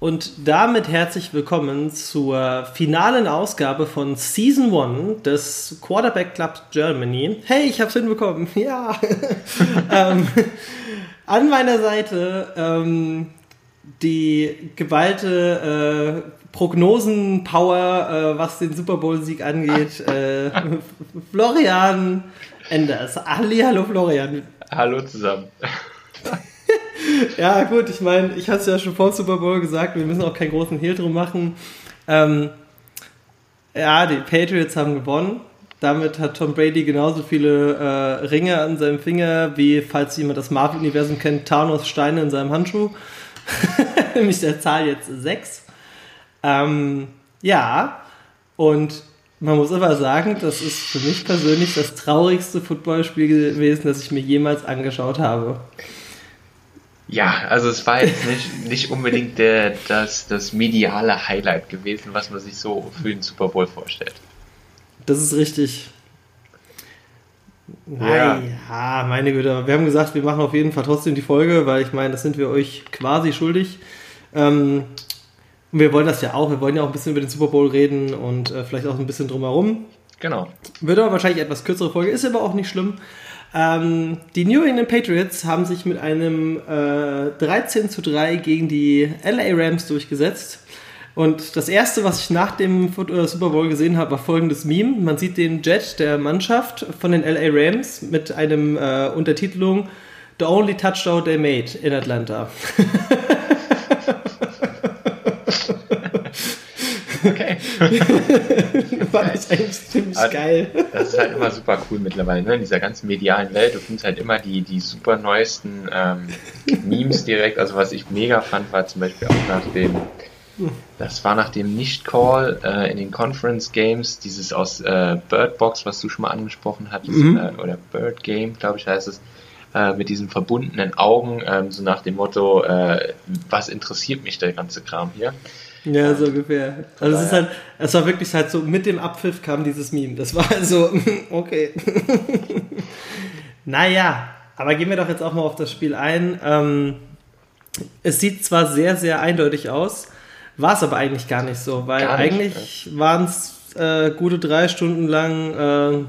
und damit herzlich willkommen zur finalen Ausgabe von Season 1 des Quarterback Club Germany. Hey, ich hab's hinbekommen. Ja. ähm, an meiner Seite ähm, die geballte äh, Prognosen-Power, äh, was den Super Bowl-Sieg angeht. Äh, Florian Enders. Hallo Florian. Hallo zusammen. Ja, gut, ich meine, ich hatte es ja schon vor Super Bowl gesagt, wir müssen auch keinen großen Hehl drum machen. Ähm, ja, die Patriots haben gewonnen. Damit hat Tom Brady genauso viele äh, Ringe an seinem Finger, wie, falls jemand das Marvel-Universum kennt, Thanos Steine in seinem Handschuh. Nämlich der Zahl jetzt 6. Ähm, ja, und man muss aber sagen, das ist für mich persönlich das traurigste Footballspiel gewesen, das ich mir jemals angeschaut habe. Ja, also es war jetzt nicht, nicht unbedingt der, das, das mediale Highlight gewesen, was man sich so für den Super Bowl vorstellt. Das ist richtig. Ja. ja, meine Güte. Wir haben gesagt, wir machen auf jeden Fall trotzdem die Folge, weil ich meine, das sind wir euch quasi schuldig. Ähm, und wir wollen das ja auch. Wir wollen ja auch ein bisschen über den Super Bowl reden und äh, vielleicht auch ein bisschen drumherum. Genau. Wird aber wahrscheinlich etwas kürzere Folge, ist aber auch nicht schlimm. Ähm, die New England Patriots haben sich mit einem äh, 13 zu 3 gegen die LA Rams durchgesetzt. Und das erste, was ich nach dem äh, Super Bowl gesehen habe, war folgendes Meme. Man sieht den Jet der Mannschaft von den LA Rams mit einem äh, Untertitelung The Only Touchdown They Made in Atlanta. Okay. Fand ich eigentlich ziemlich also, geil. Das ist halt immer super cool mittlerweile, ne? in dieser ganzen medialen Welt. Du findest halt immer die, die super neuesten ähm, Memes direkt. Also was ich mega fand, war zum Beispiel auch nach dem, das war nach dem Nicht-Call äh, in den Conference Games, dieses aus äh, Bird Box, was du schon mal angesprochen hattest, mhm. äh, oder Bird Game, glaube ich heißt es, äh, mit diesen verbundenen Augen, ähm, so nach dem Motto, äh, was interessiert mich der ganze Kram hier? Ja, so ungefähr. Also es ist halt, es war wirklich halt so, mit dem Abpfiff kam dieses Meme. Das war also, okay. naja, aber gehen wir doch jetzt auch mal auf das Spiel ein. Ähm, es sieht zwar sehr, sehr eindeutig aus, war es aber eigentlich gar nicht so, weil nicht, eigentlich waren es äh, gute drei Stunden lang äh,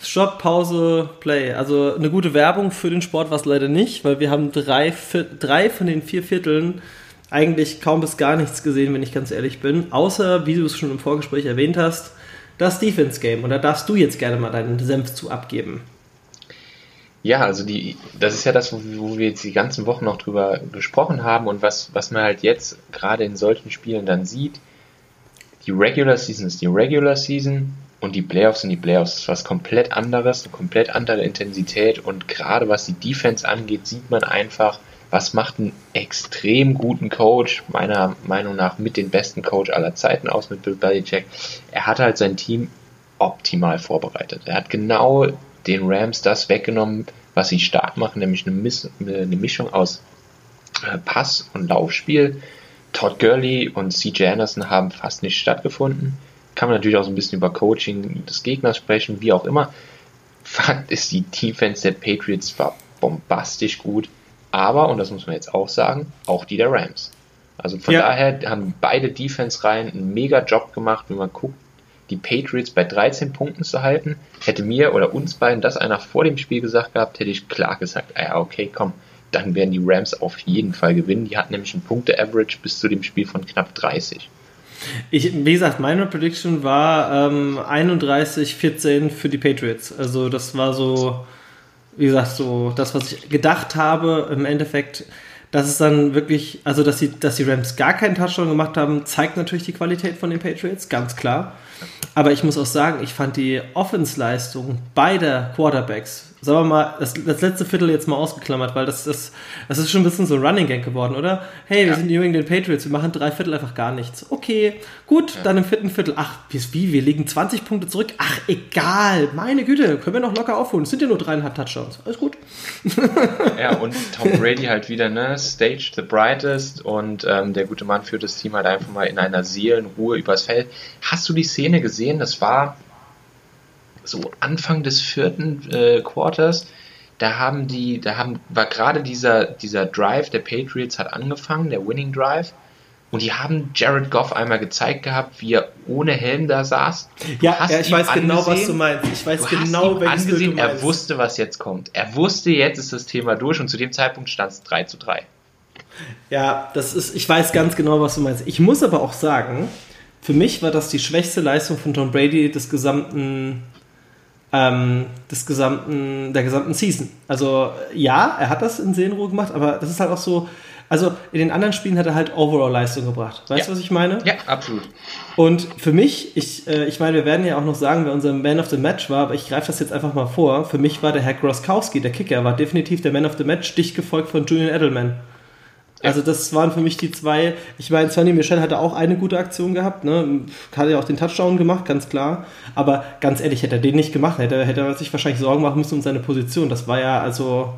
Stopp, Pause, Play. Also eine gute Werbung für den Sport war es leider nicht, weil wir haben drei, drei von den vier Vierteln eigentlich kaum bis gar nichts gesehen, wenn ich ganz ehrlich bin. Außer, wie du es schon im Vorgespräch erwähnt hast, das Defense-Game. Und da darfst du jetzt gerne mal deinen Senf zu abgeben. Ja, also die, das ist ja das, wo, wo, wir jetzt die ganzen Wochen noch drüber gesprochen haben und was, was man halt jetzt gerade in solchen Spielen dann sieht. Die Regular Season ist die Regular Season und die Playoffs sind die Playoffs. Das ist was komplett anderes, eine komplett andere Intensität und gerade was die Defense angeht, sieht man einfach, was macht einen extrem guten Coach, meiner Meinung nach mit den besten Coach aller Zeiten aus, mit Bill Belichick? Er hat halt sein Team optimal vorbereitet. Er hat genau den Rams das weggenommen, was sie stark machen, nämlich eine, Miss eine Mischung aus äh, Pass- und Laufspiel. Todd Gurley und CJ Anderson haben fast nicht stattgefunden. Kann man natürlich auch so ein bisschen über Coaching des Gegners sprechen, wie auch immer. Fakt ist, die Defense der Patriots war bombastisch gut aber, und das muss man jetzt auch sagen, auch die der Rams. Also von ja. daher haben beide Defense-Reihen einen mega Job gemacht, wenn man guckt, die Patriots bei 13 Punkten zu halten. Hätte mir oder uns beiden das einer vor dem Spiel gesagt gehabt, hätte ich klar gesagt, ah ja, okay, komm, dann werden die Rams auf jeden Fall gewinnen. Die hatten nämlich einen Punkte-Average bis zu dem Spiel von knapp 30. Ich, wie gesagt, meine Prediction war ähm, 31-14 für die Patriots. Also das war so wie gesagt, so das, was ich gedacht habe, im Endeffekt, dass es dann wirklich, also dass die, dass die Rams gar keinen Touchdown gemacht haben, zeigt natürlich die Qualität von den Patriots, ganz klar. Aber ich muss auch sagen, ich fand die Offensleistung beider Quarterbacks sagen wir mal, das, das, letzte Viertel jetzt mal ausgeklammert, weil das, das, das ist schon ein bisschen so ein Running Gang geworden, oder? Hey, wir ja. sind New England Patriots, wir machen drei Viertel einfach gar nichts. Okay, gut, ja. dann im vierten Viertel, ach, wie, wir liegen 20 Punkte zurück. Ach, egal, meine Güte, können wir noch locker aufholen. Es sind ja nur dreieinhalb Touchdowns. Alles gut. Ja, und Tom Brady halt wieder, ne, Stage the brightest und ähm, der gute Mann führt das Team halt einfach mal in einer Seelenruhe übers Feld. Hast du die Szene gesehen? Das war so Anfang des vierten äh, Quarters, da haben die, da haben, war gerade dieser, dieser Drive der Patriots hat angefangen, der Winning Drive. Und die haben Jared Goff einmal gezeigt gehabt, wie er ohne Helm da saß. Du ja, ja, ich weiß genau, was du meinst. Ich weiß genau, welches angesehen, du meinst. Er wusste, was jetzt kommt. Er wusste, jetzt ist das Thema durch und zu dem Zeitpunkt stand es 3 zu 3. Ja, das ist, ich weiß ganz genau, was du meinst. Ich muss aber auch sagen, für mich war das die schwächste Leistung von Tom Brady des gesamten, ähm, des gesamten, der gesamten Season. Also ja, er hat das in Seelenruhe gemacht, aber das ist halt auch so, also in den anderen Spielen hat er halt Overall-Leistung gebracht. Weißt du, ja. was ich meine? Ja, absolut. Und für mich, ich, äh, ich meine, wir werden ja auch noch sagen, wer unser Man of the Match war, aber ich greife das jetzt einfach mal vor. Für mich war der Herr Groskowski, der Kicker, war definitiv der Man of the Match, dicht gefolgt von Julian Edelman. Also das waren für mich die zwei. Ich meine, Sonny Michel hatte auch eine gute Aktion gehabt, ne? Hat ja auch den Touchdown gemacht, ganz klar. Aber ganz ehrlich, hätte er den nicht gemacht, hätte, hätte er sich wahrscheinlich Sorgen machen müssen um seine Position. Das war ja also,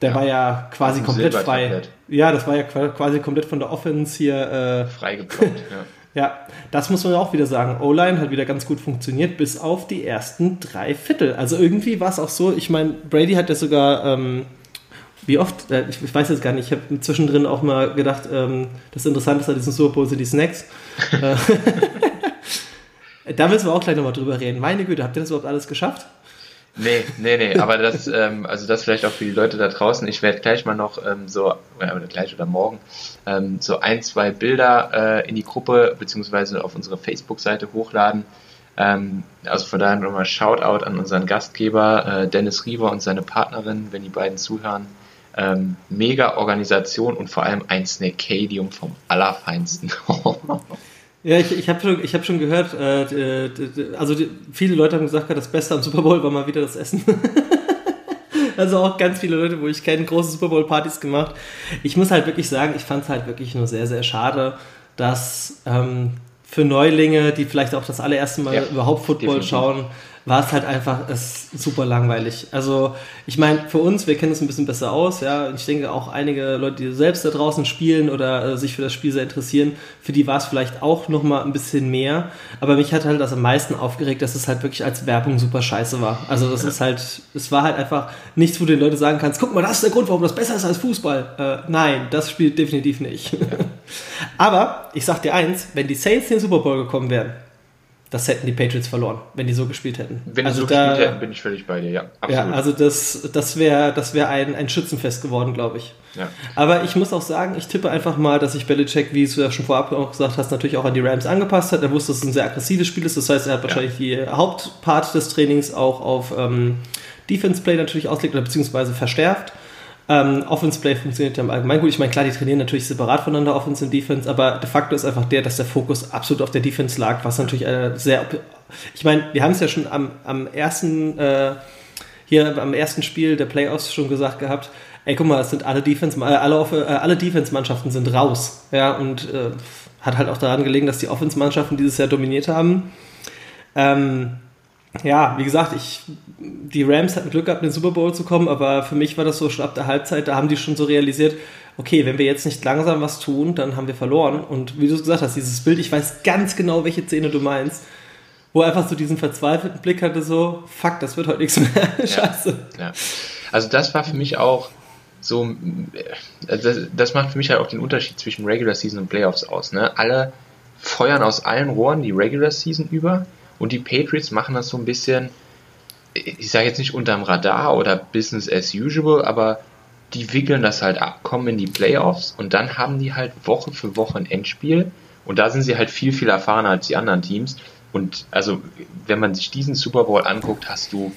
der ja. war ja quasi komplett frei. Ja, das war ja quasi komplett von der Offense hier äh, freigeblockt. Ja. ja, das muss man auch wieder sagen. O-Line hat wieder ganz gut funktioniert, bis auf die ersten drei Viertel. Also irgendwie war es auch so. Ich meine, Brady hat ja sogar ähm, wie oft, äh, ich, ich, weiß jetzt gar nicht, ich habe zwischendrin auch mal gedacht, ähm, das Interessante an diesem Super Bowl sind die Snacks. Äh, da müssen wir auch gleich nochmal drüber reden. Meine Güte, habt ihr das überhaupt alles geschafft? Nee, nee, nee, aber das, ähm, also das vielleicht auch für die Leute da draußen. Ich werde gleich mal noch ähm, so, oder gleich oder morgen, ähm, so ein, zwei Bilder äh, in die Gruppe beziehungsweise auf unsere Facebook-Seite hochladen. Ähm, also von daher nochmal Shoutout an unseren Gastgeber äh, Dennis Rieber und seine Partnerin, wenn die beiden zuhören. Ähm, mega Organisation und vor allem ein Snakadium vom Allerfeinsten. ja, ich, ich habe schon, hab schon gehört, äh, also die, viele Leute haben gesagt, das Beste am Super Bowl war mal wieder das Essen. also auch ganz viele Leute, wo ich kenne, große Super Bowl-Partys gemacht. Ich muss halt wirklich sagen, ich fand es halt wirklich nur sehr, sehr schade, dass ähm, für Neulinge, die vielleicht auch das allererste Mal ja, überhaupt Football definitiv. schauen, war es halt einfach ist super langweilig. Also ich meine, für uns, wir kennen es ein bisschen besser aus, ja. Ich denke auch einige Leute, die selbst da draußen spielen oder äh, sich für das Spiel sehr interessieren, für die war es vielleicht auch noch mal ein bisschen mehr. Aber mich hat halt das am meisten aufgeregt, dass es halt wirklich als Werbung super scheiße war. Also das ist halt, es war halt einfach nichts, wo du den Leuten sagen kannst, guck mal, das ist der Grund, warum das besser ist als Fußball. Äh, nein, das spielt definitiv nicht. Aber ich sag dir eins, wenn die Saints in den Super Bowl gekommen wären, das hätten die Patriots verloren, wenn die so gespielt hätten. Wenn also die so da, gespielt hätten, bin ich völlig bei dir, ja. Absolut. Ja, also das, das wäre das wär ein, ein Schützenfest geworden, glaube ich. Ja. Aber ich muss auch sagen, ich tippe einfach mal, dass sich Belichick, wie du ja schon vorab auch gesagt hast, natürlich auch an die Rams angepasst hat. Er wusste, dass es ein sehr aggressives Spiel ist. Das heißt, er hat wahrscheinlich ja. die Hauptpart des Trainings auch auf ähm, Defense Play natürlich auslegt oder beziehungsweise verstärkt. Ähm, Offense Play funktioniert ja im Allgemeinen gut. Ich meine, klar, die trainieren natürlich separat voneinander, Offense und Defense, aber de facto ist einfach der, dass der Fokus absolut auf der Defense lag, was natürlich sehr. Ich meine, wir haben es ja schon am, am ersten, äh, hier am ersten Spiel der Playoffs schon gesagt gehabt. Ey, guck mal, es sind alle Defense, äh, alle, äh, alle Defense-Mannschaften sind raus. Ja, und äh, hat halt auch daran gelegen, dass die Offense-Mannschaften dieses Jahr dominiert haben. Ähm, ja, wie gesagt, ich, die Rams hatten Glück gehabt, in den Super Bowl zu kommen, aber für mich war das so schon ab der Halbzeit, da haben die schon so realisiert, okay, wenn wir jetzt nicht langsam was tun, dann haben wir verloren. Und wie du es gesagt hast, dieses Bild, ich weiß ganz genau, welche Szene du meinst, wo er einfach so diesen verzweifelten Blick hatte, so, fuck, das wird heute nichts mehr. Scheiße. Ja, ja. Also das war für mich auch so, äh, das, das macht für mich halt auch den Unterschied zwischen Regular Season und Playoffs aus. Ne? Alle feuern aus allen Rohren die Regular Season über und die Patriots machen das so ein bisschen, ich sage jetzt nicht unterm Radar oder Business as usual, aber die wickeln das halt ab, kommen in die Playoffs und dann haben die halt Woche für Woche ein Endspiel und da sind sie halt viel, viel erfahrener als die anderen Teams. Und also, wenn man sich diesen Super Bowl anguckt, hast du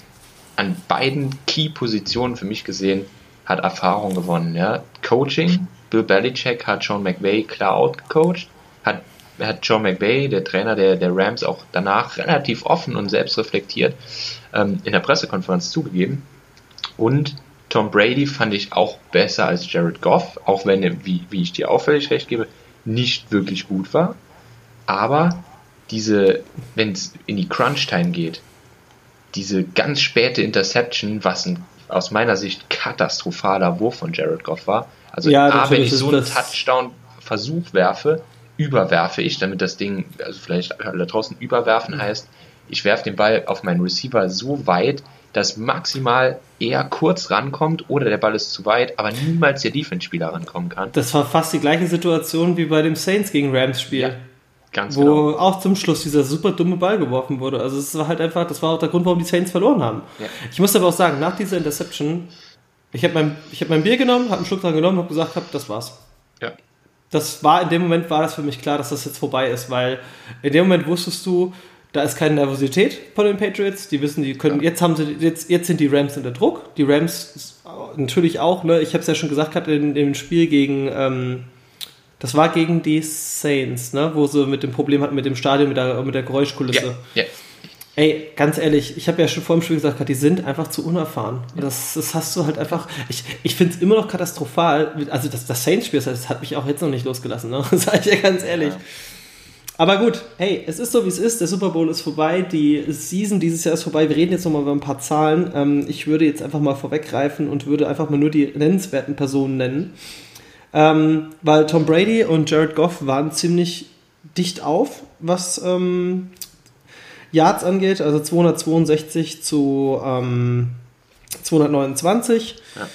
an beiden Key-Positionen für mich gesehen, hat Erfahrung gewonnen. Ja? Coaching, Bill Belichick hat Sean McVay klar outgecoacht, hat hat Joe McVay, der Trainer der, der Rams, auch danach relativ offen und selbstreflektiert ähm, in der Pressekonferenz zugegeben. Und Tom Brady fand ich auch besser als Jared Goff, auch wenn er, wie, wie ich dir auffällig recht gebe, nicht wirklich gut war. Aber diese, wenn es in die Crunch-Time geht, diese ganz späte Interception, was ein aus meiner Sicht katastrophaler Wurf von Jared Goff war. Also ja, A, wenn ich so einen Touchdown-Versuch werfe, überwerfe ich, damit das Ding, also vielleicht da draußen überwerfen heißt, ich werfe den Ball auf meinen Receiver so weit, dass maximal eher kurz rankommt oder der Ball ist zu weit, aber niemals der Defense-Spieler rankommen kann. Das war fast die gleiche Situation wie bei dem Saints gegen Rams-Spiel. Ja, ganz wo genau. auch zum Schluss dieser super dumme Ball geworfen wurde. Also es war halt einfach, das war auch der Grund, warum die Saints verloren haben. Ja. Ich muss aber auch sagen, nach dieser Interception, ich habe mein, ich hab mein Bier genommen, habe einen Schluck dran genommen, habe gesagt, hab, das war's. Ja. Das war, in dem Moment war das für mich klar, dass das jetzt vorbei ist, weil in dem Moment wusstest du, da ist keine Nervosität von den Patriots. Die wissen, die können, jetzt haben sie, jetzt, jetzt sind die Rams unter Druck. Die Rams natürlich auch, ne? Ich habe es ja schon gesagt gehabt in dem Spiel gegen, ähm, das war gegen die Saints, ne? Wo sie mit dem Problem hatten mit dem Stadion, mit der, mit der Geräuschkulisse. Ja, ja. Ey, ganz ehrlich, ich habe ja schon vor dem Spiel gesagt, die sind einfach zu unerfahren. Das, das hast du halt einfach. Ich, ich finde es immer noch katastrophal. Also das, das Saints-Spiel, das hat mich auch jetzt noch nicht losgelassen, ne? Sag ich ja ganz ehrlich. Ja. Aber gut, hey, es ist so wie es ist. Der Super Bowl ist vorbei. Die Season dieses Jahr ist vorbei. Wir reden jetzt nochmal über ein paar Zahlen. Ähm, ich würde jetzt einfach mal vorweggreifen und würde einfach mal nur die nennenswerten Personen nennen. Ähm, weil Tom Brady und Jared Goff waren ziemlich dicht auf, was ähm, Yards angeht. Also 262 zu ähm, 229. Ja.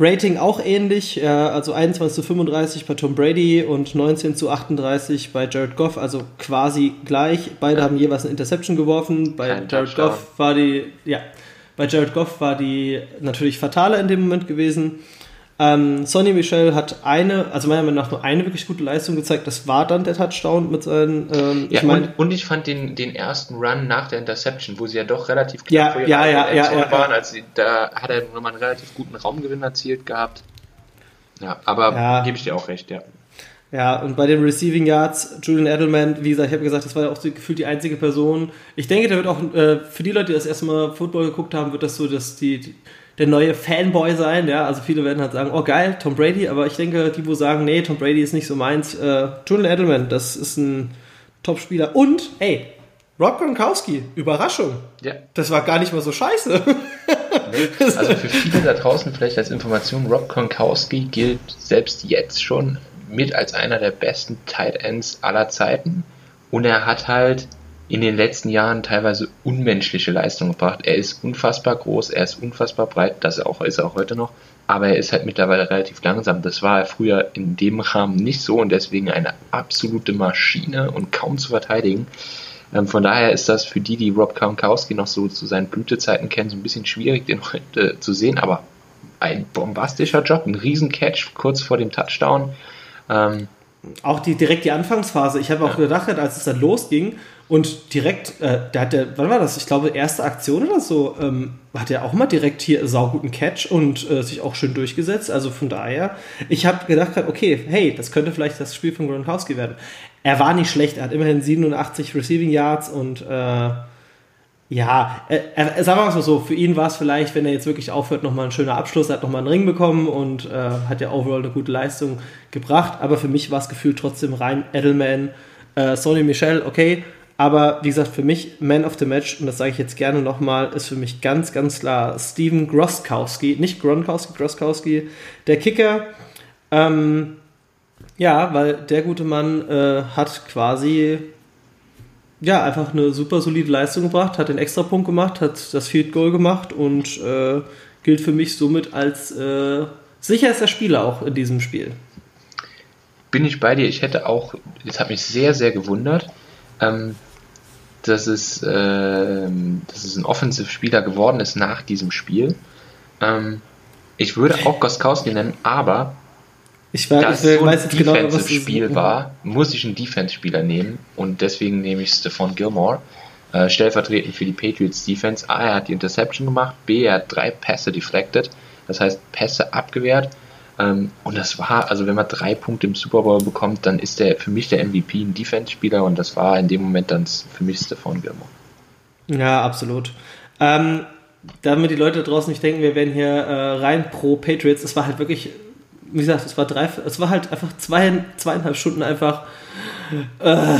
Rating auch ähnlich, ja, also 21 zu 35 bei Tom Brady und 19 zu 38 bei Jared Goff, also quasi gleich. Beide Ja. haben jeweils eine Interception geworfen. Bei Kein Jared Touchdown. Goff war die, ja, bei Jared Goff war die natürlich fataler in dem Moment gewesen. Ähm, Sonny Michel hat eine, also meiner Meinung nach nur eine wirklich gute Leistung gezeigt. Das war dann der Touchdown mit seinen. Ähm, Ja, ich meine, und, und ich fand den, den ersten Run nach der Interception, wo sie ja doch relativ Ja, vor ihrer ja, ja, ja, Endzone ja, waren, ja. als sie, da hat er nochmal einen relativ guten Raumgewinn erzielt gehabt. Ja, aber Ja. gebe ich dir auch recht, ja. Ja, und bei den Receiving Yards, Julian Edelman, wie gesagt, ich habe gesagt, das war ja auch so gefühlt die einzige Person. Ich denke, da wird auch, äh, für die Leute, die das erste Mal Football geguckt haben, wird das so dass die, die, der neue Fanboy sein. Ja, also viele werden halt sagen, oh geil, Tom Brady, aber ich denke, die, wo sagen, nee, Tom Brady ist nicht so meins, äh, Julian Edelman, das ist ein Top-Spieler. Und, hey, Rob Gronkowski, Überraschung. ja. Das war gar nicht mal so scheiße. Also für viele da draußen vielleicht als Information, Rob Gronkowski gilt selbst jetzt schon mit als einer der besten Tight Ends aller Zeiten und er hat halt in den letzten Jahren teilweise unmenschliche Leistungen gebracht. Er ist unfassbar groß, er ist unfassbar breit, das auch, ist er auch heute noch, aber er ist halt mittlerweile relativ langsam. Das war er früher in dem Rahmen nicht so und deswegen eine absolute Maschine und kaum zu verteidigen. Ähm, von daher ist das für die, die Rob Gronkowski noch so zu seinen Blütezeiten kennen, so ein bisschen schwierig, den heute zu sehen, aber ein bombastischer Job, ein Riesen-Catch kurz vor dem Touchdown. Ähm, auch die direkt die Anfangsphase. Ich habe auch Ja. gedacht, als es dann losging und direkt, äh, der hat der, wann war das? Ich glaube, erste Aktion oder so, ähm, hat er auch mal direkt hier sauguten Catch und äh, sich auch schön durchgesetzt. Also von daher, ich habe gedacht, okay, hey, das könnte vielleicht das Spiel von Gronkowski werden. Er war nicht schlecht, er hat immerhin 87 Receiving Yards und äh, ja, äh, äh, sagen wir mal so, für ihn war es vielleicht, wenn er jetzt wirklich aufhört, nochmal ein schöner Abschluss, er hat nochmal einen Ring bekommen und äh, hat ja overall eine gute Leistung gebracht, aber für mich war es gefühlt trotzdem rein Edelman, Sonny Michel, okay, aber wie gesagt, für mich Man of the Match, und das sage ich jetzt gerne nochmal, ist für mich ganz, ganz klar Steven Groskowski, nicht Gronkowski, Groskowski, der Kicker, ähm, ja, weil der gute Mann äh, hat quasi ja, einfach eine super solide Leistung gebracht, hat den Extrapunkt gemacht, hat das Field Goal gemacht und äh, gilt für mich somit als äh, sicherster Spieler auch in diesem Spiel. bin ich bei dir. Ich hätte auch, das hat mich sehr, sehr gewundert, ähm, dass, es, ähm, dass es ein Offensive-Spieler geworden ist nach diesem Spiel. Ähm, ich würde auch Goskowski nennen, aber Ich, weiß, da ich es so ein jetzt genau, Defensive-Spiel war, muss ich einen Defense-Spieler nehmen und deswegen nehme ich Stephon Gilmore, äh, stellvertretend für die Patriots Defense. A, er hat die Interception gemacht, B, er hat drei Pässe deflected, das heißt Pässe abgewehrt. Ähm, und das war, also wenn man drei Punkte im Super Bowl bekommt, dann ist der für mich der MVP ein Defense-Spieler und das war in dem Moment dann für mich Stephon Gilmore. Ja, absolut. Ähm, damit die Leute draußen nicht denken, wir wären hier äh, rein pro Patriots, es war halt wirklich, wie gesagt, es war drei, es war halt einfach zwei, zweieinhalb Stunden einfach. Äh,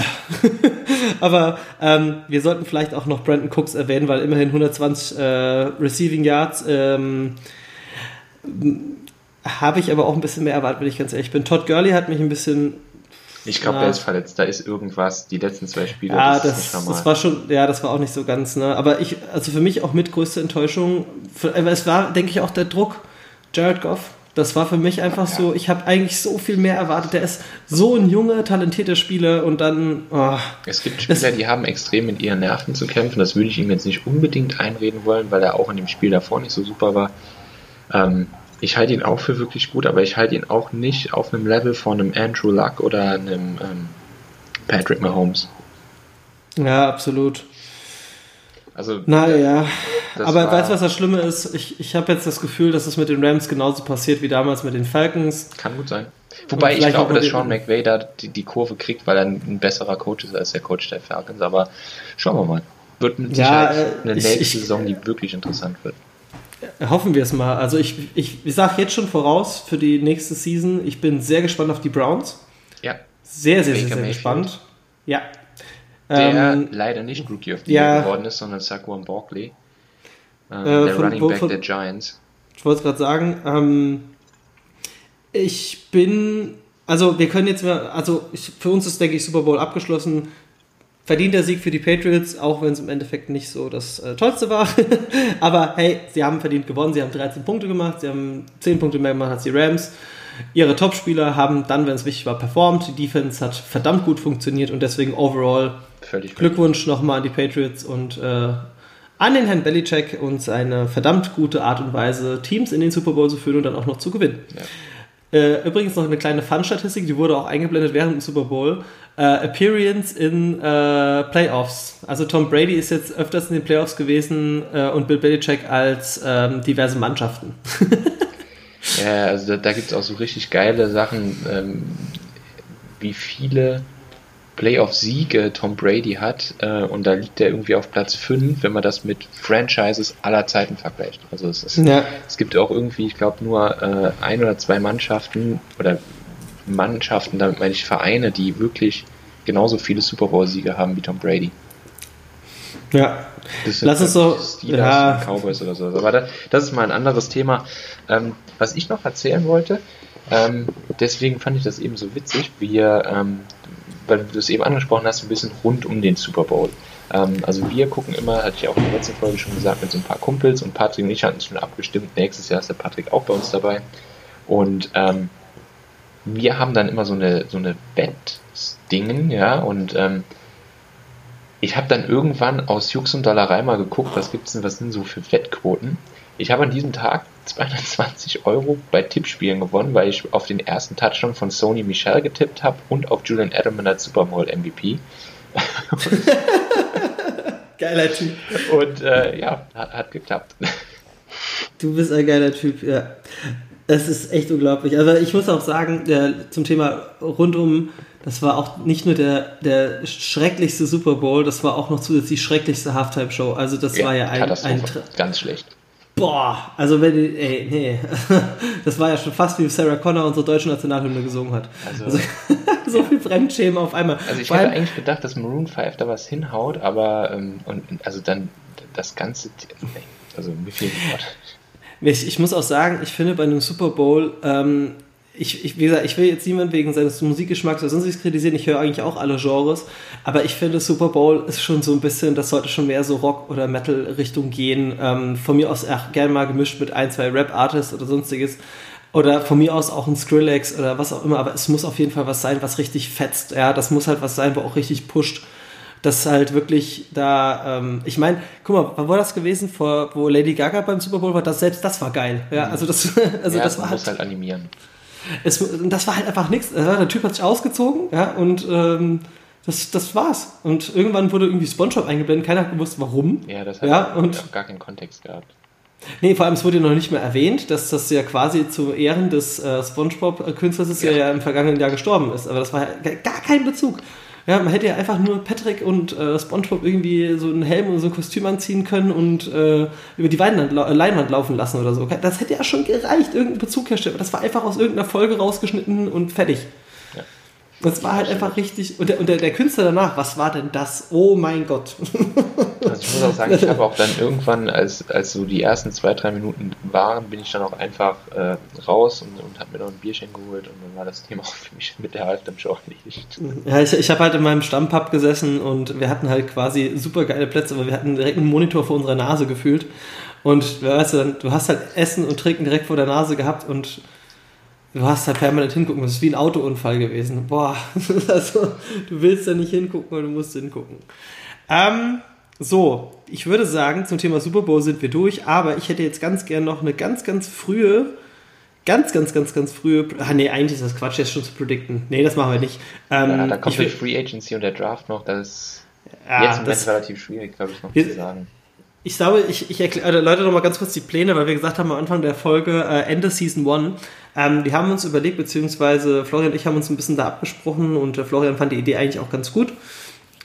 aber ähm, wir sollten vielleicht auch noch Brandon Cooks erwähnen, weil immerhin 120 äh, Receiving Yards. Ähm, habe ich aber auch ein bisschen mehr erwartet, wenn ich ganz ehrlich bin. Todd Gurley hat mich ein bisschen Ich glaube, der ist verletzt. Da ist irgendwas. Die letzten zwei Spiele. Ja, das, das, das, war schon, ja, das war auch nicht so ganz, ne? Aber ich, also für mich auch mit größte Enttäuschung. Es war, denke ich, auch der Druck. Jared Goff, das war für mich einfach ja. so, ich habe eigentlich so viel mehr erwartet. Der ist so ein junger, talentierter Spieler und dann. Oh, es gibt Spieler, die haben extrem mit ihren Nerven zu kämpfen. Das würde ich ihm jetzt nicht unbedingt einreden wollen, weil er auch in dem Spiel davor nicht so super war. Ähm, ich halte ihn auch für wirklich gut, aber ich halte ihn auch nicht auf einem Level von einem Andrew Luck oder einem ähm, Patrick Mahomes. Ja, absolut. Also, naja, aber weißt du, was das Schlimme ist? Ich, ich habe jetzt das Gefühl, dass es mit den Rams genauso passiert wie damals mit den Falcons. Kann gut sein. Wobei ich glaube, dass Sean McVay da die, die, Kurve kriegt, weil er ein besserer Coach ist als der Coach der Falcons. Aber schauen wir mal. Wird mit Sicherheit ja, eine nächste ich, Saison, die wirklich interessant wird. Hoffen wir es mal. Also ich, ich, ich sage jetzt schon voraus für die nächste Season, ich bin sehr gespannt auf die Browns. Ja. Sehr, sehr, sehr, sehr gespannt. Ja, der ähm, leider nicht Rookie of the ja, Year geworden ist, sondern Saquon Barkley, äh, äh, der von, Running Back von, der Giants. Ich wollte es gerade sagen, ähm, ich bin, also wir können jetzt mal, also ich, für uns ist, denke ich, Super Bowl abgeschlossen. Verdient der Sieg für die Patriots, auch wenn es im Endeffekt nicht so das äh, Tollste war. Aber hey, sie haben verdient gewonnen, sie haben 13 Punkte gemacht, sie haben 10 Punkte mehr gemacht als die Rams. Ihre Topspieler haben dann, wenn es wichtig war, performt. Die Defense hat verdammt gut funktioniert und deswegen overall Völlig Glückwunsch nochmal an die Patriots und äh, an den Herrn Belichick und seine verdammt gute Art und Weise, Teams in den Super Bowl zu führen und dann auch noch zu gewinnen. Ja. Äh, übrigens noch eine kleine Fun-Statistik, die wurde auch eingeblendet während dem Super Bowl. Äh, Appearance in äh, Playoffs. Also Tom Brady ist jetzt öfters in den Playoffs gewesen äh, und Bill Belichick als ähm, diverse Mannschaften. ja, also da, da gibt es auch so richtig geile Sachen, ähm, wie viele Playoff-Siege Tom Brady hat äh, und da liegt er irgendwie auf Platz 5, wenn man das mit Franchises aller Zeiten vergleicht. Also es, ist, ja. es gibt auch irgendwie, ich glaube, nur äh, ein oder zwei Mannschaften oder Mannschaften, damit meine ich Vereine, die wirklich genauso viele Super Bowl-Siege haben wie Tom Brady. Ja. Lass uns so. Steelers ja. Cowboys oder so. Aber das, das, ist mal ein anderes Thema. Ähm, was ich noch erzählen wollte, ähm, deswegen fand ich das eben so witzig. Wir, ähm, weil du es eben angesprochen hast, ein bisschen rund um den Super Bowl. Ähm, also wir gucken immer, hatte ich auch in der letzten Folge schon gesagt, mit so ein paar Kumpels und Patrick und ich hatten es schon abgestimmt, nächstes Jahr ist der Patrick auch bei uns dabei. Und ähm, wir haben dann immer so eine, so eine Bettdingen, ja, und ähm, ich habe dann irgendwann aus Jux und Dollerei mal geguckt, was gibt's denn, was sind so für Wettquoten. Ich habe an diesem Tag 220 Euro bei Tippspielen gewonnen, weil ich auf den ersten Touchdown von Sony Michel getippt habe und auf Julian Edelman als Super Bowl MVP. geiler Typ. Und äh, ja, hat, hat geklappt. Du bist ein geiler Typ, ja. Es ist echt unglaublich. Aber ich muss auch sagen, äh, zum Thema rundum, das war auch nicht nur der, der schrecklichste Super Bowl, das war auch noch zusätzlich die schrecklichste Halftime-Show. Also das ja, war ja ein, ein ganz schlecht. Boah, also wenn die, ey, nee. Das war ja schon fast wie Sarah Connor unsere deutsche Nationalhymne gesungen hat. Also, also so viel Fremdschämen auf einmal. Also ich hätte eigentlich gedacht, dass Maroon 5 da was hinhaut, aber ähm, und also dann das ganze, also wie viel ich, ich muss auch sagen, ich finde bei einem Super Bowl ähm, ich, ich, wie gesagt, ich will jetzt niemand wegen seines Musikgeschmacks oder sonst was kritisieren. Ich höre eigentlich auch alle Genres. Aber ich finde, Super Bowl ist schon so ein bisschen, das sollte schon mehr so Rock- oder Metal-Richtung gehen. Ähm, von mir aus auch gerne mal gemischt mit ein, zwei Rap-Artists oder sonstiges. Oder von mir aus auch ein Skrillex oder was auch immer. Aber es muss auf jeden Fall was sein, was richtig fetzt. Ja, das muss halt was sein, wo auch richtig pusht. Das halt wirklich da, ähm, ich meine, guck mal, wann war das gewesen, vor, wo Lady Gaga beim Super Bowl war? Das, selbst das war geil. Ja, also das, also ja, das war halt, halt animieren. Es, das war halt einfach nichts. Der Typ hat sich ausgezogen, ja, und ähm, das, das war's. Und irgendwann wurde irgendwie Spongebob eingeblendet, keiner hat gewusst, warum. Ja, das hat ja, und auch gar keinen Kontext gehabt. Nee, vor allem, es wurde noch nicht mehr erwähnt, dass das ja quasi zu Ehren des äh, Spongebob-Künstlers ist, ja. der ja im vergangenen Jahr gestorben ist. Aber das war ja gar kein Bezug. Ja, man hätte ja einfach nur Patrick und äh, SpongeBob irgendwie so einen Helm und so ein Kostüm anziehen können und äh, über die Weinland, äh, Leinwand laufen lassen oder so. Das hätte ja schon gereicht, irgendeinen Bezug herstellen. Das war einfach aus irgendeiner Folge rausgeschnitten und fertig. Das war halt einfach richtig. Und der, und der, der, Künstler danach, was war denn das? Oh mein Gott. Also ich muss auch sagen, ich habe auch dann irgendwann, als, als so die ersten zwei, drei Minuten waren, bin ich dann auch einfach äh, raus und, und habe mir noch ein Bierchen geholt und dann war das Thema auch für mich mit der Halftime Show erledigt. Ja, ich, ich habe halt in meinem Stammpub gesessen und wir hatten halt quasi super geile Plätze, aber wir hatten direkt einen Monitor vor unserer Nase gefühlt. Und weißt du, du hast halt Essen und Trinken direkt vor der Nase gehabt und du hast halt permanent hingucken. Das ist wie ein Autounfall gewesen. Boah, also du willst da nicht hingucken und du musst hingucken. Ähm, so, ich würde sagen, zum Thema Super Bowl sind wir durch, aber ich hätte jetzt ganz gern noch eine ganz, ganz frühe, ganz, ganz, ganz, ganz frühe. Ah, nee, eigentlich ist das Quatsch, jetzt schon zu predikten. Nee, das machen wir nicht. Ähm, ja, da kommt die Free Agency und der Draft noch. Das ist ja, jetzt im Moment relativ schwierig, glaube ich, noch wir, zu sagen. Ich glaube, ich, ich erkläre Leute noch mal ganz kurz die Pläne, weil wir gesagt haben am Anfang der Folge, äh, Ende Season 1. Ähm, wir haben uns überlegt, beziehungsweise Florian und ich haben uns ein bisschen da abgesprochen und äh, Florian fand die Idee eigentlich auch ganz gut,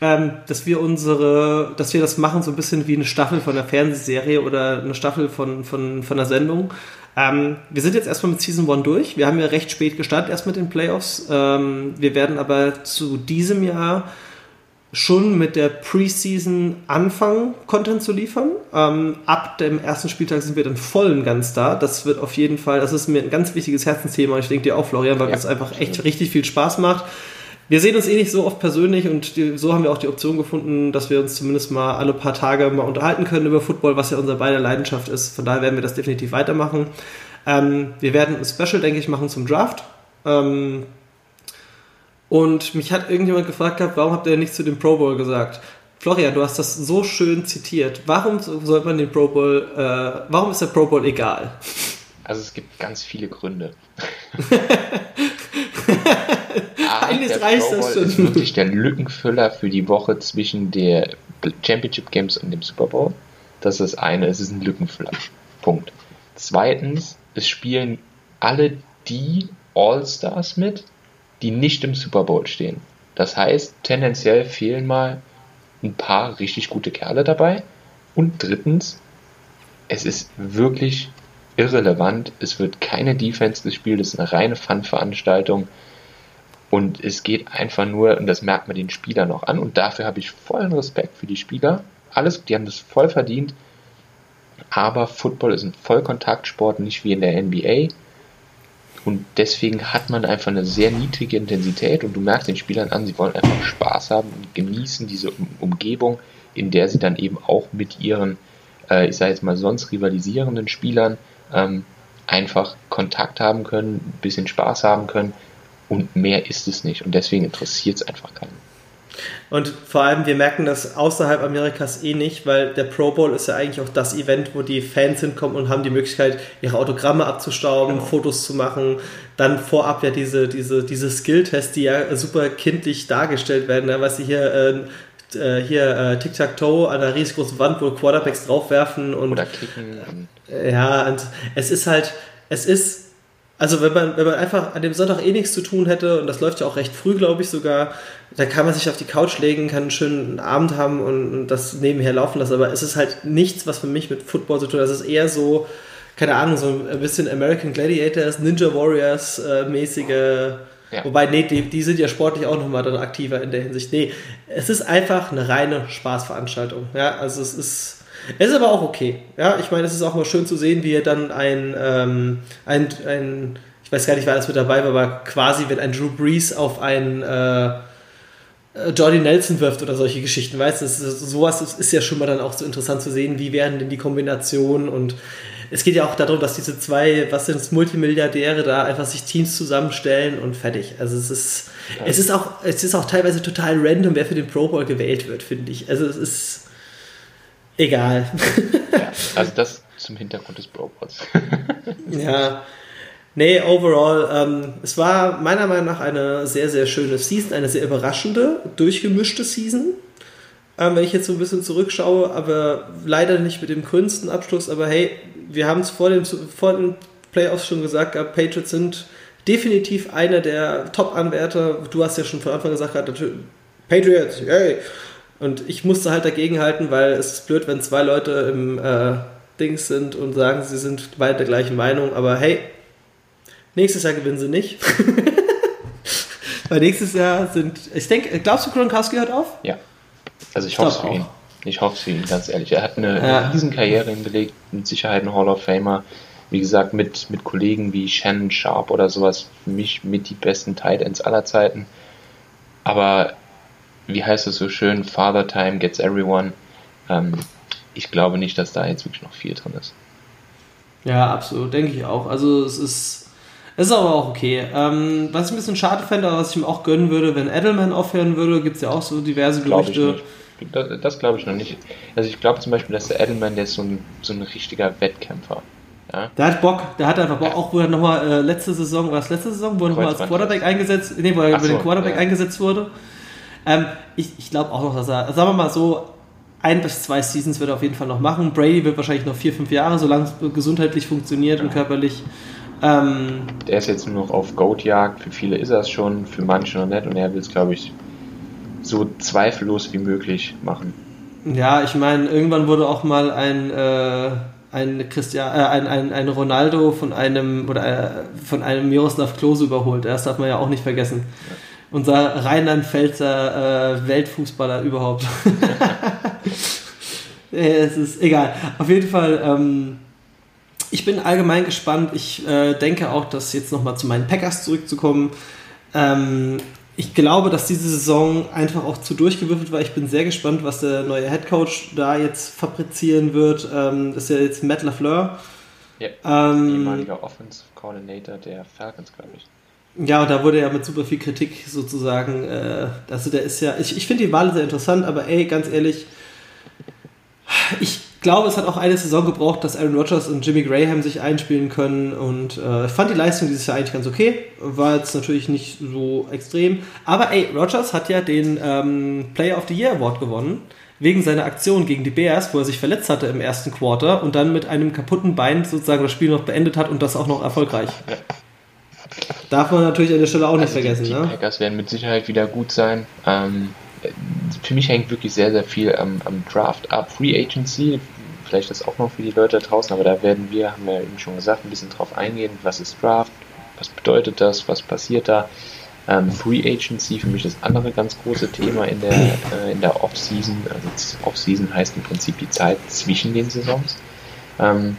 ähm, dass wir unsere, dass wir das machen so ein bisschen wie eine Staffel von einer Fernsehserie oder eine Staffel von, von, von einer Sendung. Ähm, wir sind jetzt erstmal mit Season 1 durch. Wir haben ja recht spät gestartet erst mit den Playoffs. Ähm, wir werden aber zu diesem Jahr schon mit der Preseason anfangen, Content zu liefern. Ähm, ab dem ersten Spieltag sind wir dann voll und ganz da. Das wird auf jeden Fall, das ist mir ein ganz wichtiges Herzensthema und ich denke dir auch, Florian, weil ja. es einfach echt richtig viel Spaß macht. Wir sehen uns eh nicht so oft persönlich und die, so haben wir auch die Option gefunden, dass wir uns zumindest mal alle paar Tage mal unterhalten können über Football, was ja unsere beide Leidenschaft ist. Von daher werden wir das definitiv weitermachen. Ähm, wir werden ein Special, denke ich, machen zum Draft. Ähm, und mich hat irgendjemand gefragt gehabt, warum habt ihr nichts zu dem Pro Bowl gesagt? Florian, du hast das so schön zitiert. Warum sollte man den Pro Bowl, äh, warum ist der Pro Bowl egal? Also es gibt ganz viele Gründe. Eigentlich reicht das schon. ist wirklich der Lückenfüller für die Woche zwischen der Championship Games und dem Super Bowl. Das ist eine, es ist ein Lückenfüller. Punkt. Zweitens, es spielen alle die All-Stars mit, die nicht im Super Bowl stehen. Das heißt, tendenziell fehlen mal ein paar richtig gute Kerle dabei. Und drittens, es ist wirklich irrelevant. Es wird keine Defense gespielt, es ist eine reine Fun-Veranstaltung. Und es geht einfach nur, und das merkt man den Spielern noch an, und dafür habe ich vollen Respekt für die Spieler. Alles, die haben das voll verdient. Aber Football ist ein Vollkontaktsport, nicht wie in der NBA. Und deswegen hat man einfach eine sehr niedrige Intensität und du merkst den Spielern an, sie wollen einfach Spaß haben und genießen diese Umgebung, in der sie dann eben auch mit ihren, äh, ich sage jetzt mal, sonst rivalisierenden Spielern ähm, einfach Kontakt haben können, ein bisschen Spaß haben können und mehr ist es nicht. Und deswegen interessiert es einfach keinen. Und vor allem, wir merken das außerhalb Amerikas eh nicht, weil der Pro Bowl ist ja eigentlich auch das Event, wo die Fans hinkommen und haben die Möglichkeit, ihre Autogramme abzustauben, genau. Fotos zu machen. Dann vorab ja diese, diese, diese Skill-Tests, die ja super kindlich dargestellt werden. Ne? Was sie hier, äh, äh, hier äh, Tic-Tac-Toe an einer riesengroßen Wand, wo Quarterbacks draufwerfen und. Oder kicken. ja, und es ist halt, es ist also wenn man, wenn man einfach an dem Sonntag eh nichts zu tun hätte, und das läuft ja auch recht früh, glaube ich sogar, da kann man sich auf die Couch legen, kann einen schönen Abend haben und, und, das nebenher laufen lassen. Aber es ist halt nichts, was für mich mit Football zu tun hat. Es ist eher so, keine Ahnung, so ein bisschen American Gladiators, Ninja Warriors äh, mäßige. Ja. Wobei, nee, die, die sind ja sportlich auch nochmal dann aktiver in der Hinsicht. Nee, es ist einfach eine reine Spaßveranstaltung. Ja, also es ist es ist aber auch okay. Ja, ich meine, es ist auch mal schön zu sehen, wie er dann ein, ähm, ein, ein, ich weiß gar nicht, wer alles mit dabei war, aber quasi, wenn ein Drew Brees auf einen äh, Jordi Nelson wirft oder solche Geschichten, weißt du, sowas ist, ist ja schon mal dann auch so interessant zu sehen, wie werden denn die Kombinationen und es geht ja auch darum, dass diese zwei, was sind es, Multimilliardäre da einfach sich Teams zusammenstellen und fertig. Also es ist, ja. es ist auch, es ist auch teilweise total random, wer für den Pro Bowl gewählt wird, finde ich. Also es ist, Egal. Ja, also das zum Hintergrund des Brobots. ja. Nee, overall, ähm, es war meiner Meinung nach eine sehr, sehr schöne Season, eine sehr überraschende, durchgemischte Season. Ähm, wenn ich jetzt so ein bisschen zurückschaue, aber leider nicht mit dem grünsten Abschluss, aber hey, wir haben es vor, vor den Playoffs schon gesagt, Patriots sind definitiv einer der Top-Anwärter. Du hast ja schon von Anfang gesagt, Patriots, hey, und ich musste halt dagegen halten, weil es ist blöd, wenn zwei Leute im äh, Dings sind und sagen, sie sind beide der gleichen Meinung. Aber hey, nächstes Jahr gewinnen sie nicht. Weil nächstes Jahr sind, ich denke, glaubst du, Gronkowski hört auf? Ja. Also ich, hoffe es für ihn. Ich hoffe es für ihn, ganz ehrlich. Er hat eine, ja. Riesenkarriere hingelegt, mit Sicherheit ein Hall of Famer. Wie gesagt, mit, mit Kollegen wie Shannon Sharp oder sowas, für mich mit die besten Tight Ends aller Zeiten. Aber wie heißt es so schön, Father Time gets everyone. Ähm, ich glaube nicht, dass da jetzt wirklich noch viel drin ist. Ja, absolut, denke ich auch. Also es ist, es ist aber auch okay. Ähm, was ich ein bisschen schade fände, aber was ich ihm auch gönnen würde, wenn Edelman aufhören würde, gibt es ja auch so diverse Gerüchte. Das, das glaube ich noch nicht. Also ich glaube zum Beispiel, dass der Edelman, der ist so ein, so ein richtiger Wettkämpfer. Ja? Der hat Bock, der hat einfach Bock, auch wo er nochmal äh, letzte Saison, war es letzte Saison, wo er nochmal als Quarterback eingesetzt, nee, wo er über so, den Quarterback ja. eingesetzt wurde. Ähm, ich ich glaube auch noch, dass er, sagen wir mal so, ein bis zwei Seasons wird er auf jeden Fall noch machen. Brady wird wahrscheinlich noch vier, fünf Jahre, solange es gesundheitlich funktioniert ja. und körperlich. Ähm, der ist jetzt nur noch auf Goat-Jagd. Für viele ist er es schon, für manche noch nicht. Und er will es, glaube ich, so zweifellos wie möglich machen. Ja, ich meine, irgendwann wurde auch mal ein, äh, ein, Christian, äh, ein, ein, ein Ronaldo von einem oder äh, von einem Miroslav Klose überholt. Das darf man ja auch nicht vergessen. Ja. Unser Rheinland-Pfälzer äh, Weltfußballer überhaupt. es ist egal. Auf jeden Fall, ähm, ich bin allgemein gespannt. Ich äh, denke auch, dass jetzt nochmal zu meinen Packers zurückzukommen. Ähm, ich glaube, dass diese Saison einfach auch zu durchgewürfelt war. Ich bin sehr gespannt, was der neue Head Coach da jetzt fabrizieren wird. Ähm, das ist ja jetzt Matt LaFleur. Ja, ähm, ehemaliger Offensive Coordinator der Falcons, glaube ich. Ja, und da wurde ja mit super viel Kritik sozusagen, äh, also der ist ja, ich, ich finde die Wahl sehr interessant, aber ey, ganz ehrlich, ich glaube, es hat auch eine Saison gebraucht, dass Aaron Rodgers und Jimmy Graham sich einspielen können und äh, fand die Leistung dieses Jahr eigentlich ganz okay. War jetzt natürlich nicht so extrem. Aber ey, Rodgers hat ja den ähm, Player of the Year Award gewonnen. Wegen seiner Aktion gegen die Bears, wo er sich verletzt hatte im ersten Quarter und dann mit einem kaputten Bein sozusagen das Spiel noch beendet hat und das auch noch erfolgreich. Darf man natürlich an der Stelle auch also nicht vergessen. Die, die ne? Packers werden mit Sicherheit wieder gut sein. Ähm, für mich hängt wirklich sehr, sehr viel am, am Draft ab. Free Agency, vielleicht das auch noch für die Leute da draußen, aber da werden wir, haben wir ja eben schon gesagt, ein bisschen drauf eingehen. Was ist Draft? Was bedeutet das? Was passiert da? Ähm, Free Agency, für mich das andere ganz große Thema in der, äh, in der Off-Season. Also Off-Season heißt im Prinzip die Zeit zwischen den Saisons. Ähm,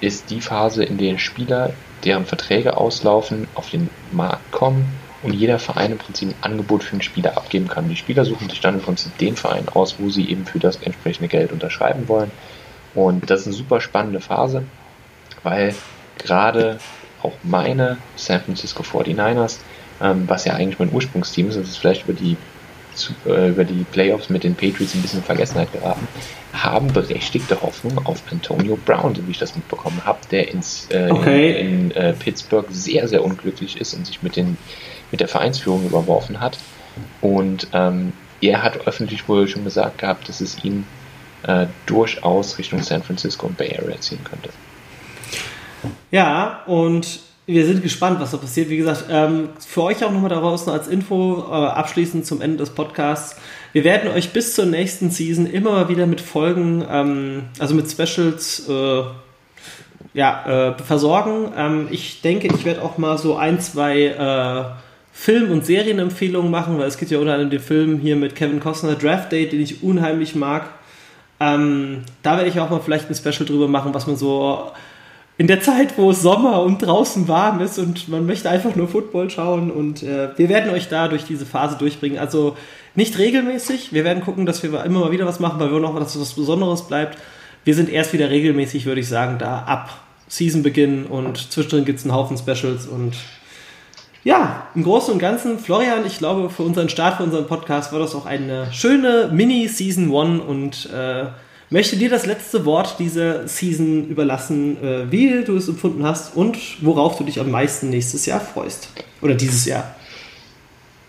ist die Phase, in der Spieler deren Verträge auslaufen, auf den Markt kommen und jeder Verein im Prinzip ein Angebot für einen Spieler abgeben kann. Die Spieler suchen sich dann im Prinzip den Verein aus, wo sie eben für das entsprechende Geld unterschreiben wollen. Und das ist eine super spannende Phase, weil gerade auch meine San Francisco 49ers, ähm, was ja eigentlich mein Ursprungsteam ist, das ist vielleicht über die äh, über die Playoffs mit den Patriots ein bisschen in Vergessenheit geraten, haben berechtigte Hoffnung auf Antonio Brown, so wie ich das mitbekommen habe, der ins, äh, okay. in, in äh, Pittsburgh sehr, sehr unglücklich ist und sich mit, den, mit der Vereinsführung überworfen hat. Und ähm, er hat öffentlich wohl schon gesagt gehabt, dass es ihn äh, durchaus Richtung San Francisco und Bay Area ziehen könnte. Ja, und wir sind gespannt, was da passiert. Wie gesagt, ähm, für euch auch nochmal da draußen als Info äh, abschließend zum Ende des Podcasts. Wir werden euch bis zur nächsten Season immer mal wieder mit Folgen, ähm, also mit Specials, äh, ja, äh, versorgen. Ähm, ich denke, ich werde auch mal so ein, zwei Film- und Serienempfehlungen machen, weil es gibt ja unter anderem den Film hier mit Kevin Costner, Draft Date, den ich unheimlich mag. Da werde ich auch mal vielleicht ein Special drüber machen, was man so in der Zeit, wo es Sommer und draußen warm ist und man möchte einfach nur Football schauen und äh, wir werden euch da durch diese Phase durchbringen. Also nicht regelmäßig, wir werden gucken, dass wir immer mal wieder was machen, weil wir noch was, was Besonderes bleibt. Wir sind erst wieder regelmäßig, würde ich sagen, da ab Seasonbeginn und zwischendrin gibt es einen Haufen Specials und ja, im Großen und Ganzen, Florian, ich glaube, für unseren Start, für unseren Podcast war das auch eine schöne Mini-Season One und äh, möchte dir das letzte Wort dieser Season überlassen, äh, wie du es empfunden hast und worauf du dich am meisten nächstes Jahr freust. Oder dieses Jahr.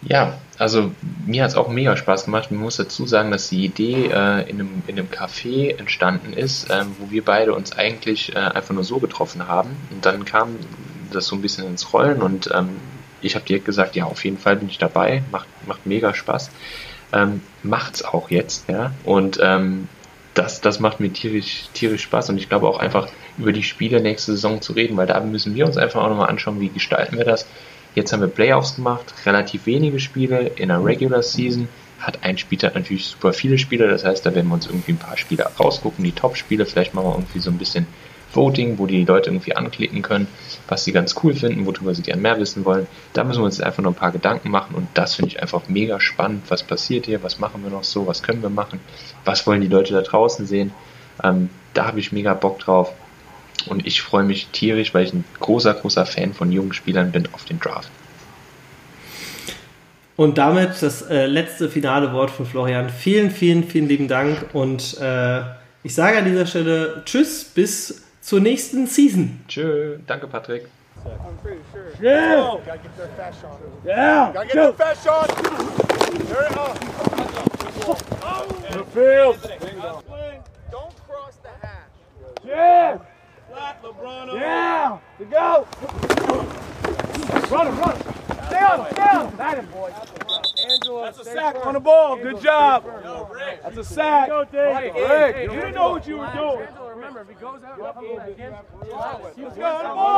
Ja, also mir hat es auch mega Spaß gemacht. Man muss dazu sagen, dass die Idee äh, in, einem, in einem Café entstanden ist, äh, wo wir beide uns eigentlich äh, einfach nur so getroffen haben. Und dann kam das so ein bisschen ins Rollen und ähm, ich habe direkt gesagt, ja, auf jeden Fall bin ich dabei, macht, macht mega Spaß. Ähm, macht's auch jetzt, ja. Und ähm, das, das macht mir tierisch, tierisch Spaß und ich glaube auch einfach über die Spiele nächste Saison zu reden, weil da müssen wir uns einfach auch nochmal anschauen, wie gestalten wir das. Jetzt haben wir Playoffs gemacht, relativ wenige Spiele in der Regular Season. Hat ein Spieltag natürlich super viele Spiele, das heißt, da werden wir uns irgendwie ein paar Spiele rausgucken, die Top-Spiele. Vielleicht machen wir irgendwie so ein bisschen Voting, wo die Leute irgendwie anklicken können, was sie ganz cool finden, worüber sie gerne mehr wissen wollen. Da müssen wir uns einfach noch ein paar Gedanken machen und das finde ich einfach mega spannend. Was passiert hier? Was machen wir noch so? Was können wir machen? Was wollen die Leute da draußen sehen? Ähm, da habe ich mega Bock drauf. Und ich freue mich tierisch, weil ich ein großer, großer Fan von jungen Spielern bin auf den Draft. Und damit das äh, letzte finale Wort von Florian. Vielen, vielen, vielen lieben Dank und äh, ich sage an dieser Stelle Tschüss, bis zur nächsten Season. Tschö, danke Patrick. I'm pretty sure. Yeah. Oh, gotta get their fast shot. Yeah. Gotta get their fast shot. There it is. Oh. The field. Don't cross the hash. Yeah. Flat LeBron. Yeah. To go. Run him, run him. Stay on, stay on. That him, boy. Angela, That's a sack first. on the ball. Good job. Yo, Rick. That's a sack. Go, Dave. Rick, Rick, you didn't know what you were doing. Angela, remember, if he goes out, Let's go on the ball.